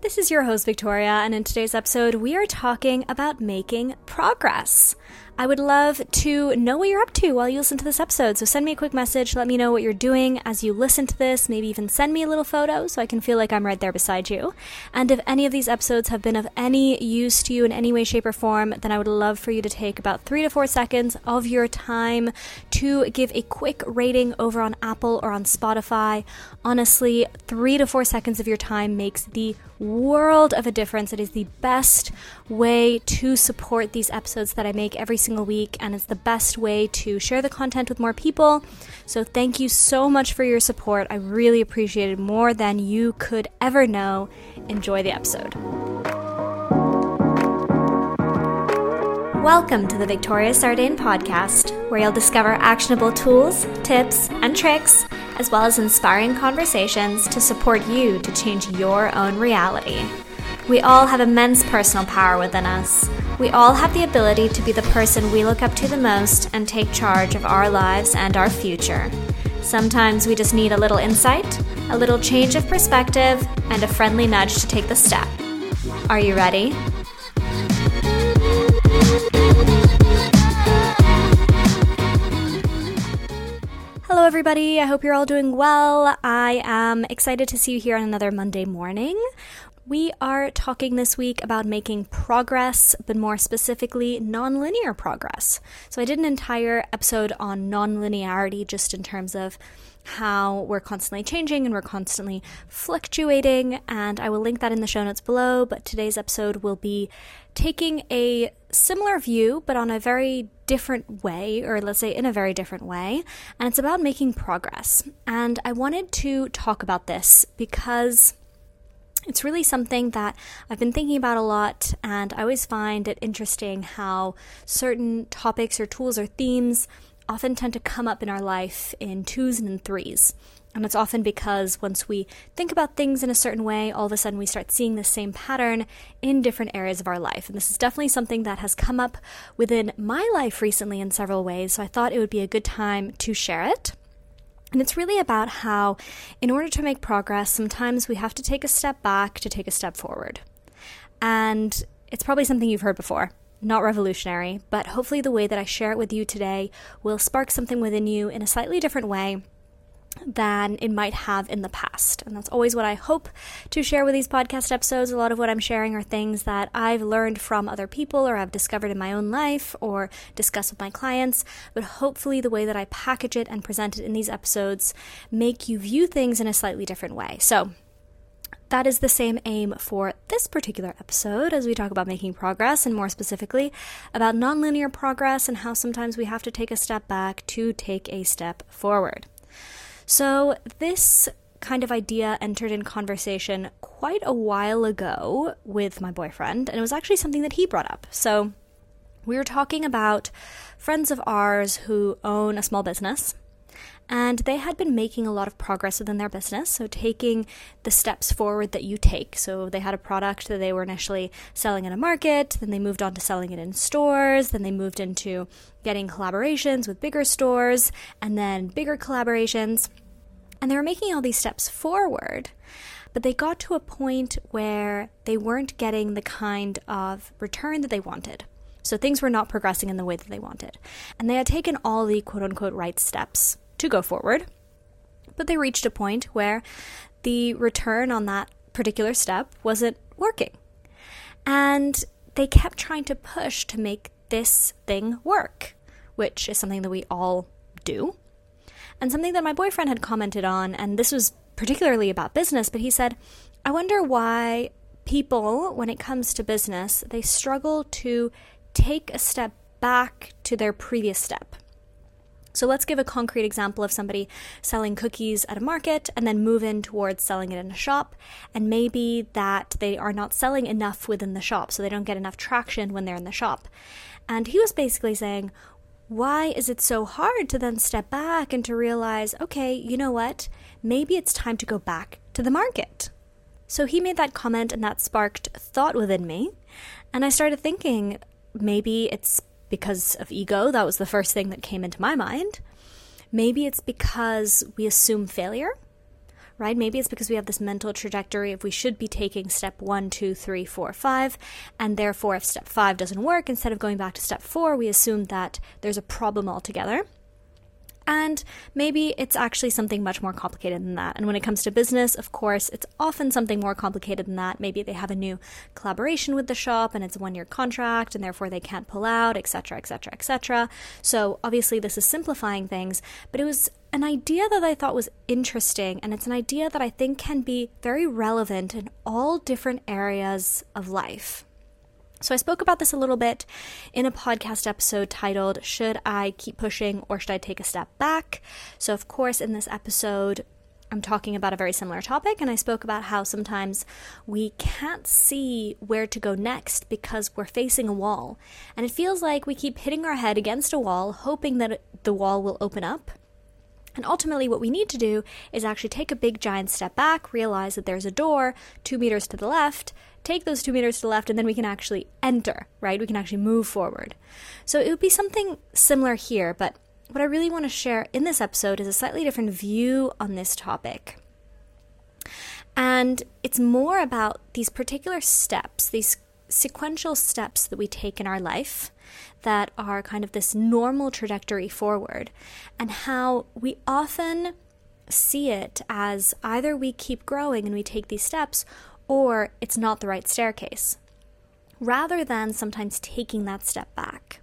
This is your host, Victoria, and in today's episode, we are talking about making progress. I would love to know what you're up to while you listen to this episode. So send me a quick message. Let me know what you're doing as you listen to this. Maybe even send me a little photo so I can feel like I'm right there beside you. And if any of these episodes have been of any use to you in any way, shape, or form, then I would love for you to take about three to four seconds of your time to give a quick rating over on Apple or on Spotify. Honestly, three to four seconds of your time makes the world of a difference. It is the best way to support these episodes that I make every single week, and it's the best way to share the content with more people. So, thank you so much for your support. I really appreciate it more than you could ever know. Enjoy the episode. Welcome to the Victoria Sardain podcast, where you'll discover actionable tools, tips, and tricks, as well as inspiring conversations to support you to change your own reality. We all have immense personal power within us. We all have the ability to be the person we look up to the most and take charge of our lives and our future. Sometimes we just need a little insight, a little change of perspective, and a friendly nudge to take the step. Are you ready? Hello, everybody. I hope you're all doing well. I am excited to see you here on another Monday morning. We are talking this week about making progress, but more specifically, nonlinear progress. So, I did an entire episode on nonlinearity just in terms of how we're constantly changing and we're constantly fluctuating, and I will link that in the show notes below. But today's episode will be taking a similar view, but on a very different way, or let's say in a very different way, and it's about making progress. And I wanted to talk about this because it's really something that I've been thinking about a lot, and I always find it interesting how certain topics or tools or themes often tend to come up in our life in twos and in threes. And it's often because once we think about things in a certain way, all of a sudden we start seeing the same pattern in different areas of our life. And this is definitely something that has come up within my life recently in several ways. So I thought it would be a good time to share it. And it's really about how, in order to make progress, sometimes we have to take a step back to take a step forward. And it's probably something you've heard before, not revolutionary, but hopefully the way that I share it with you today will spark something within you in a slightly different way than it might have in the past. And that's always what I hope to share with these podcast episodes. A lot of what I'm sharing are things that I've learned from other people or I've discovered in my own life or discussed with my clients. But hopefully, the way that I package it and present it in these episodes make you view things in a slightly different way. So, that is the same aim for this particular episode as we talk about making progress and more specifically about nonlinear progress and how sometimes we have to take a step back to take a step forward. So, this kind of idea entered in conversation quite a while ago with my boyfriend, and it was actually something that he brought up. So, we were talking about friends of ours who own a small business, and they had been making a lot of progress within their business. So, taking the steps forward that you take. So, they had a product that they were initially selling in a market, then they moved on to selling it in stores, then they moved into getting collaborations with bigger stores, and then bigger collaborations. And they were making all these steps forward, but they got to a point where they weren't getting the kind of return that they wanted. So things were not progressing in the way that they wanted. And they had taken all the quote unquote right steps to go forward, but they reached a point where the return on that particular step wasn't working. And they kept trying to push to make this thing work, which is something that we all do. And something that my boyfriend had commented on, and this was particularly about business, but he said, I wonder why people, when it comes to business, they struggle to take a step back to their previous step. So let's give a concrete example of somebody selling cookies at a market and then move in towards selling it in a shop. And maybe that they are not selling enough within the shop, so they don't get enough traction when they're in the shop. And he was basically saying, why is it so hard to then step back and to realize, okay, you know what? Maybe it's time to go back to the market. So he made that comment and that sparked thought within me. And I started thinking maybe it's because of ego. That was the first thing that came into my mind. Maybe it's because we assume failure, right? Maybe it's because we have this mental trajectory of we should be taking step one, two, three, four, five, and therefore, if step five doesn't work, instead of going back to step four, we assume that there's a problem altogether. And maybe it's actually something much more complicated than that. And when it comes to business, of course, it's often something more complicated than that. Maybe they have a new collaboration with the shop and it's a one year contract and therefore they can't pull out, etc., etc., etc. So obviously, this is simplifying things, but it was an idea that I thought was interesting, and it's an idea that I think can be very relevant in all different areas of life. So, I spoke about this a little bit in a podcast episode titled, Should I Keep Pushing or Should I Take a Step Back? So, of course, in this episode, I'm talking about a very similar topic, and I spoke about how sometimes we can't see where to go next because we're facing a wall. And it feels like we keep hitting our head against a wall, hoping that the wall will open up. And ultimately, what we need to do is actually take a big giant step back, realize that there's a door two meters to the left, take those two meters to the left, and then we can actually enter, right? We can actually move forward. So it would be something similar here, but what I really want to share in this episode is a slightly different view on this topic. And it's more about these particular steps, these sequential steps that we take in our life that are kind of this normal trajectory forward, and how we often see it as either we keep growing and we take these steps, or it's not the right staircase, rather than sometimes taking that step back.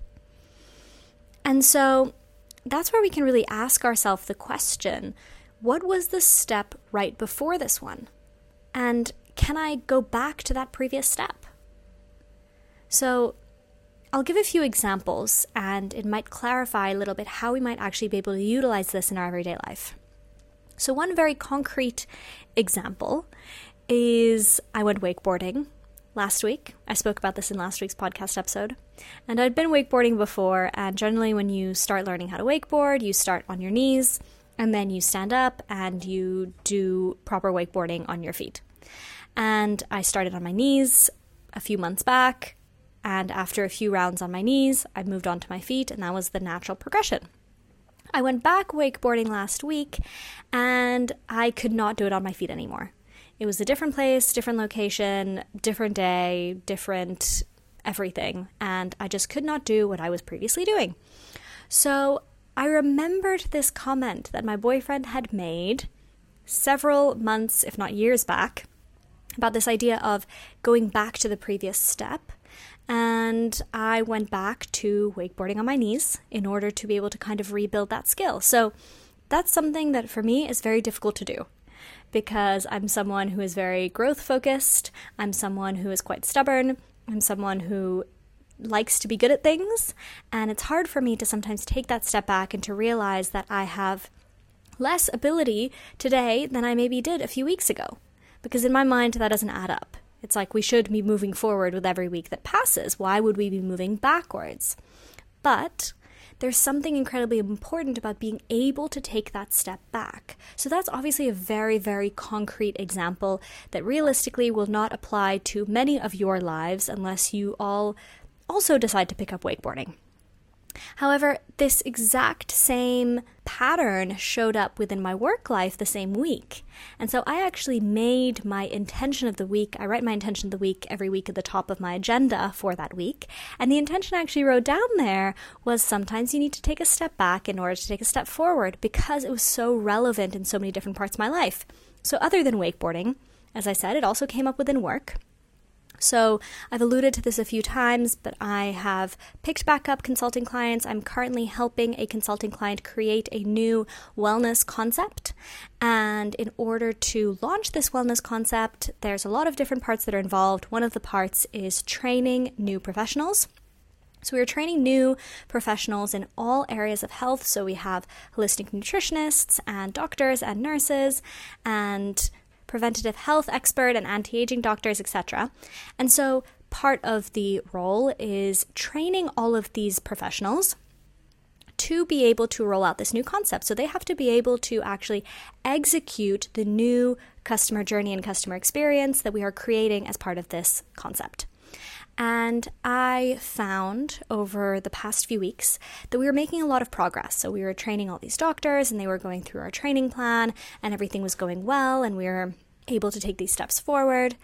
And so that's where we can really ask ourselves the question what was the step right before this one? And can I go back to that previous step? So I'll give a few examples and it might clarify a little bit how we might actually be able to utilize this in our everyday life. So, one very concrete example is I went wakeboarding last week. I spoke about this in last week's podcast episode. And I'd been wakeboarding before, and generally, when you start learning how to wakeboard, you start on your knees and then you stand up and you do proper wakeboarding on your feet. And I started on my knees a few months back, and after a few rounds on my knees, I moved on to my feet, and that was the natural progression. I went back wakeboarding last week, and I could not do it on my feet anymore. It was a different place, different location, different day, different everything, and I just could not do what I was previously doing. So I remembered this comment that my boyfriend had made several months, if not years back, about this idea of going back to the previous step. And I went back to wakeboarding on my knees in order to be able to kind of rebuild that skill. So that's something that for me is very difficult to do because I'm someone who is very growth focused. I'm someone who is quite stubborn. I'm someone who likes to be good at things. And it's hard for me to sometimes take that step back and to realize that I have less ability today than I maybe did a few weeks ago. Because in my mind, that doesn't add up. It's like we should be moving forward with every week that passes. Why would we be moving backwards? But there's something incredibly important about being able to take that step back. So that's obviously a very, very concrete example that realistically will not apply to many of your lives unless you all also decide to pick up wakeboarding. However, this exact same pattern showed up within my work life the same week. And so I actually made my intention of the week. I write my intention of the week every week at the top of my agenda for that week. And the intention I actually wrote down there was sometimes you need to take a step back in order to take a step forward because it was so relevant in so many different parts of my life. So, other than wakeboarding, as I said, it also came up within work. So, I've alluded to this a few times, but I have picked back up consulting clients. I'm currently helping a consulting client create a new wellness concept. And in order to launch this wellness concept, there's a lot of different parts that are involved. One of the parts is training new professionals. So, we are training new professionals in all areas of health. So, we have holistic nutritionists and doctors and nurses and preventative health expert and anti aging doctors, etc. And so part of the role is training all of these professionals to be able to roll out this new concept. So they have to be able to actually execute the new customer journey and customer experience that we are creating as part of this concept. And I found over the past few weeks that we were making a lot of progress. So we were training all these doctors and they were going through our training plan and everything was going well and we were able to take these steps forward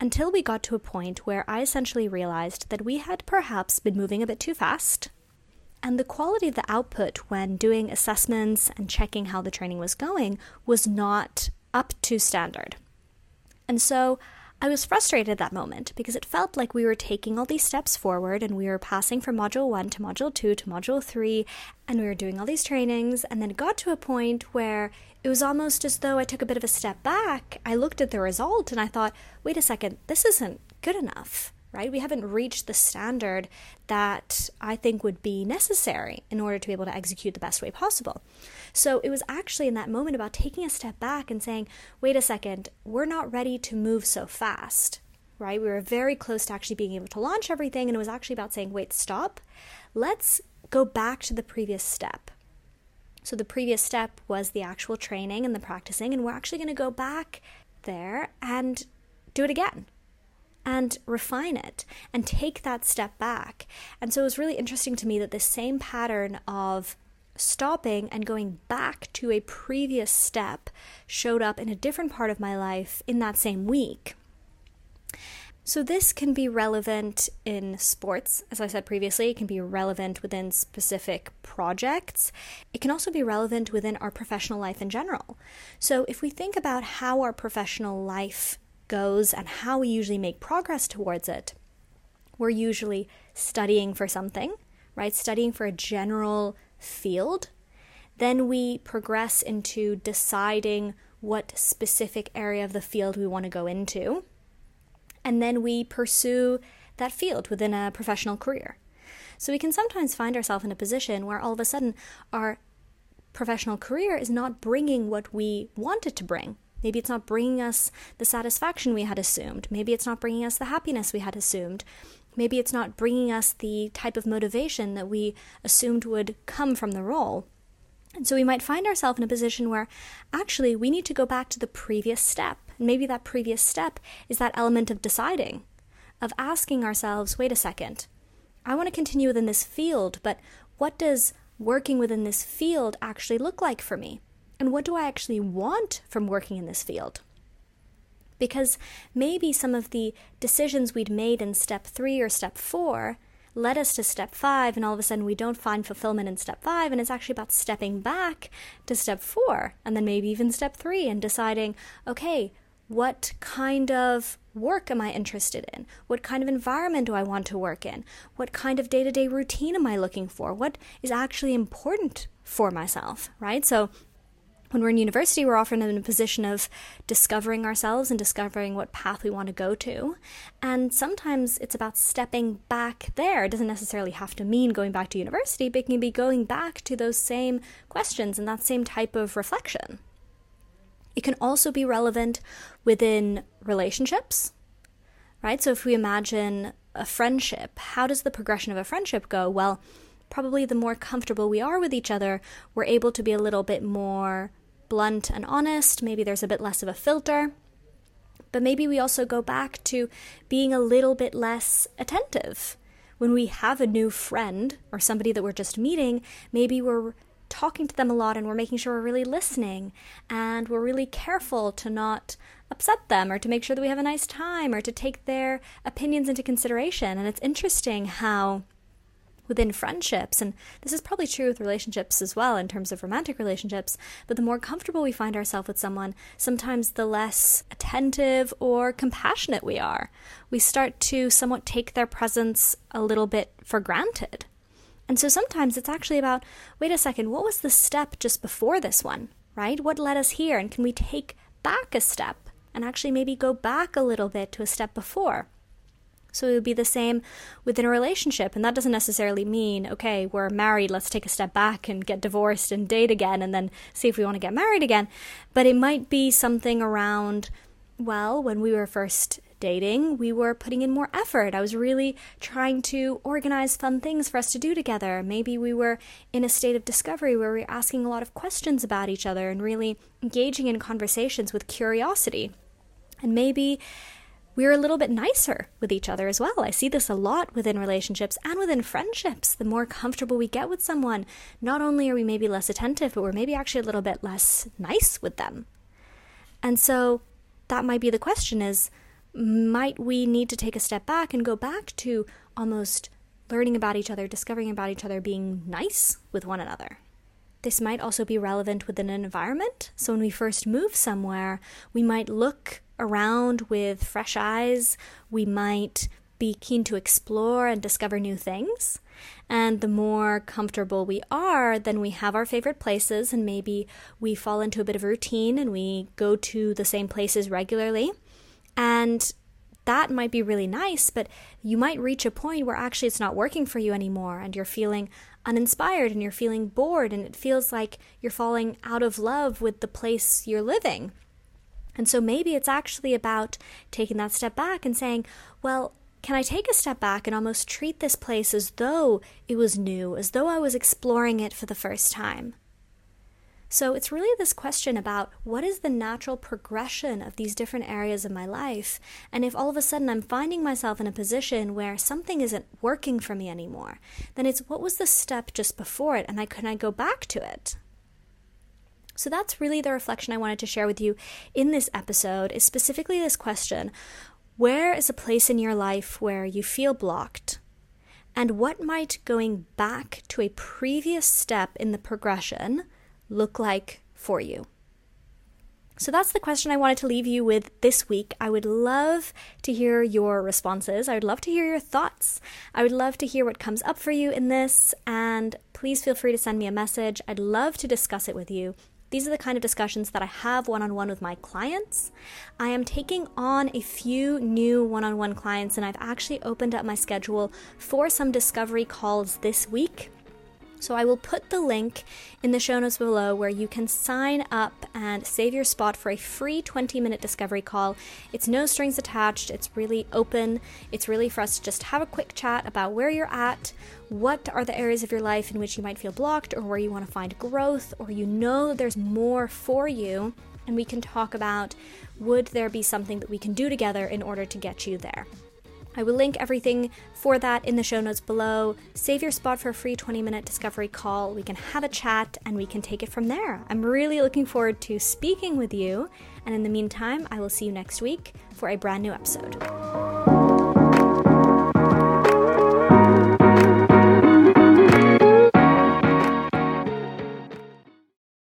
until we got to a point where I essentially realized that we had perhaps been moving a bit too fast. And the quality of the output when doing assessments and checking how the training was going was not up to standard. And so I was frustrated at that moment because it felt like we were taking all these steps forward and we were passing from module one to module two to module three, and we were doing all these trainings. And then it got to a point where it was almost as though I took a bit of a step back. I looked at the result and I thought, wait a second, this isn't good enough right? We haven't reached the standard that I think would be necessary in order to be able to execute the best way possible. So it was actually in that moment about taking a step back and saying, wait a second, we're not ready to move so fast, right? We were very close to actually being able to launch everything, and it was actually about saying, wait, stop. Let's go back to the previous step. So the previous step was the actual training and the practicing, and we're actually going to go back there and do it again and refine it and take that step back. And so it was really interesting to me that this same pattern of stopping and going back to a previous step showed up in a different part of my life in that same week. So, this can be relevant in sports, as I said previously. It can be relevant within specific projects. It can also be relevant within our professional life in general. So, if we think about how our professional life goes and how we usually make progress towards it, we're usually studying for something, right? Studying for a general field. Then we progress into deciding what specific area of the field we want to go into. And then we pursue that field within a professional career. So we can sometimes find ourselves in a position where all of a sudden our professional career is not bringing what we want it to bring. Maybe it's not bringing us the satisfaction we had assumed. Maybe it's not bringing us the happiness we had assumed. Maybe it's not bringing us the type of motivation that we assumed would come from the role. And so we might find ourselves in a position where actually we need to go back to the previous step. And maybe that previous step is that element of deciding, of asking ourselves, wait a second, I want to continue within this field, but what does working within this field actually look like for me? And what do I actually want from working in this field? Because maybe some of the decisions we'd made in step three or step four led us to step five, and all of a sudden we don't find fulfillment in step five, and it's actually about stepping back to step four, and then maybe even step three, and deciding, okay, what kind of work am I interested in? What kind of environment do I want to work in? What kind of day to day routine am I looking for? What is actually important for myself, right? So when we're in university, we're often in a position of discovering ourselves and discovering what path we want to go to. And sometimes it's about stepping back there. It doesn't necessarily have to mean going back to university, but it can be going back to those same questions and that same type of reflection. It can also be relevant within relationships, right? So if we imagine a friendship, how does the progression of a friendship go? Well, probably the more comfortable we are with each other, we're able to be a little bit more blunt and honest. Maybe there's a bit less of a filter. But maybe we also go back to being a little bit less attentive. When we have a new friend or somebody that we're just meeting, maybe we're talking to them a lot and we're making sure we're really listening and we're really careful to not upset them or to make sure that we have a nice time or to take their opinions into consideration. And it's interesting how within friendships, and this is probably true with relationships as well in terms of romantic relationships, but the more comfortable we find ourselves with someone, sometimes the less attentive or compassionate we are. We start to somewhat take their presence a little bit for granted. And so sometimes it's actually about wait a second, what was the step just before this one, right? What led us here? And can we take back a step and actually maybe go back a little bit to a step before? So it would be the same within a relationship. And that doesn't necessarily mean, okay, we're married, let's take a step back and get divorced and date again and then see if we want to get married again. But it might be something around, well, when we were first dating, we were putting in more effort. I was really trying to organize fun things for us to do together. Maybe we were in a state of discovery where we were asking a lot of questions about each other and really engaging in conversations with curiosity. And maybe we're a little bit nicer with each other as well. I see this a lot within relationships and within friendships. The more comfortable we get with someone, not only are we maybe less attentive, but we're maybe actually a little bit less nice with them. And so that might be the question is might we need to take a step back and go back to almost learning about each other, discovering about each other, being nice with one another? This might also be relevant within an environment. So when we first move somewhere, we might look around with fresh eyes. We might be keen to explore and discover new things. And the more comfortable we are, then we have our favorite places, and maybe we fall into a bit of routine and we go to the same places regularly. And that might be really nice, but you might reach a point where actually it's not working for you anymore and you're feeling uninspired and you're feeling bored and it feels like you're falling out of love with the place you're living. And so maybe it's actually about taking that step back and saying, well, can I take a step back and almost treat this place as though it was new, as though I was exploring it for the first time? So it's really this question about what is the natural progression of these different areas of my life? And if all of a sudden I'm finding myself in a position where something isn't working for me anymore, then it's what was the step just before it and I can I go back to it? So that's really the reflection I wanted to share with you in this episode is specifically this question where is a place in your life where you feel blocked? And what might going back to a previous step in the progression look like for you? So that's the question I wanted to leave you with this week. I would love to hear your responses. I would love to hear your thoughts. I would love to hear what comes up for you in this. And please feel free to send me a message. I'd love to discuss it with you. These are the kind of discussions that I have one on one with my clients. I am taking on a few new one on one clients, and I've actually opened up my schedule for some discovery calls this week. So I will put the link in the show notes below where you can sign up and save your spot for a free 20 minute discovery call. It's no strings attached, it's really open. It's really for us to just have a quick chat about where you're at, what are the areas of your life in which you might feel blocked or where you want to find growth or you know there's more for you. And we can talk about would there be something that we can do together in order to get you there. I will link everything for that in the show notes below. Save your spot for a free 20 minute discovery call. We can have a chat and we can take it from there. I'm really looking forward to speaking with you. And in the meantime, I will see you next week for a brand new episode.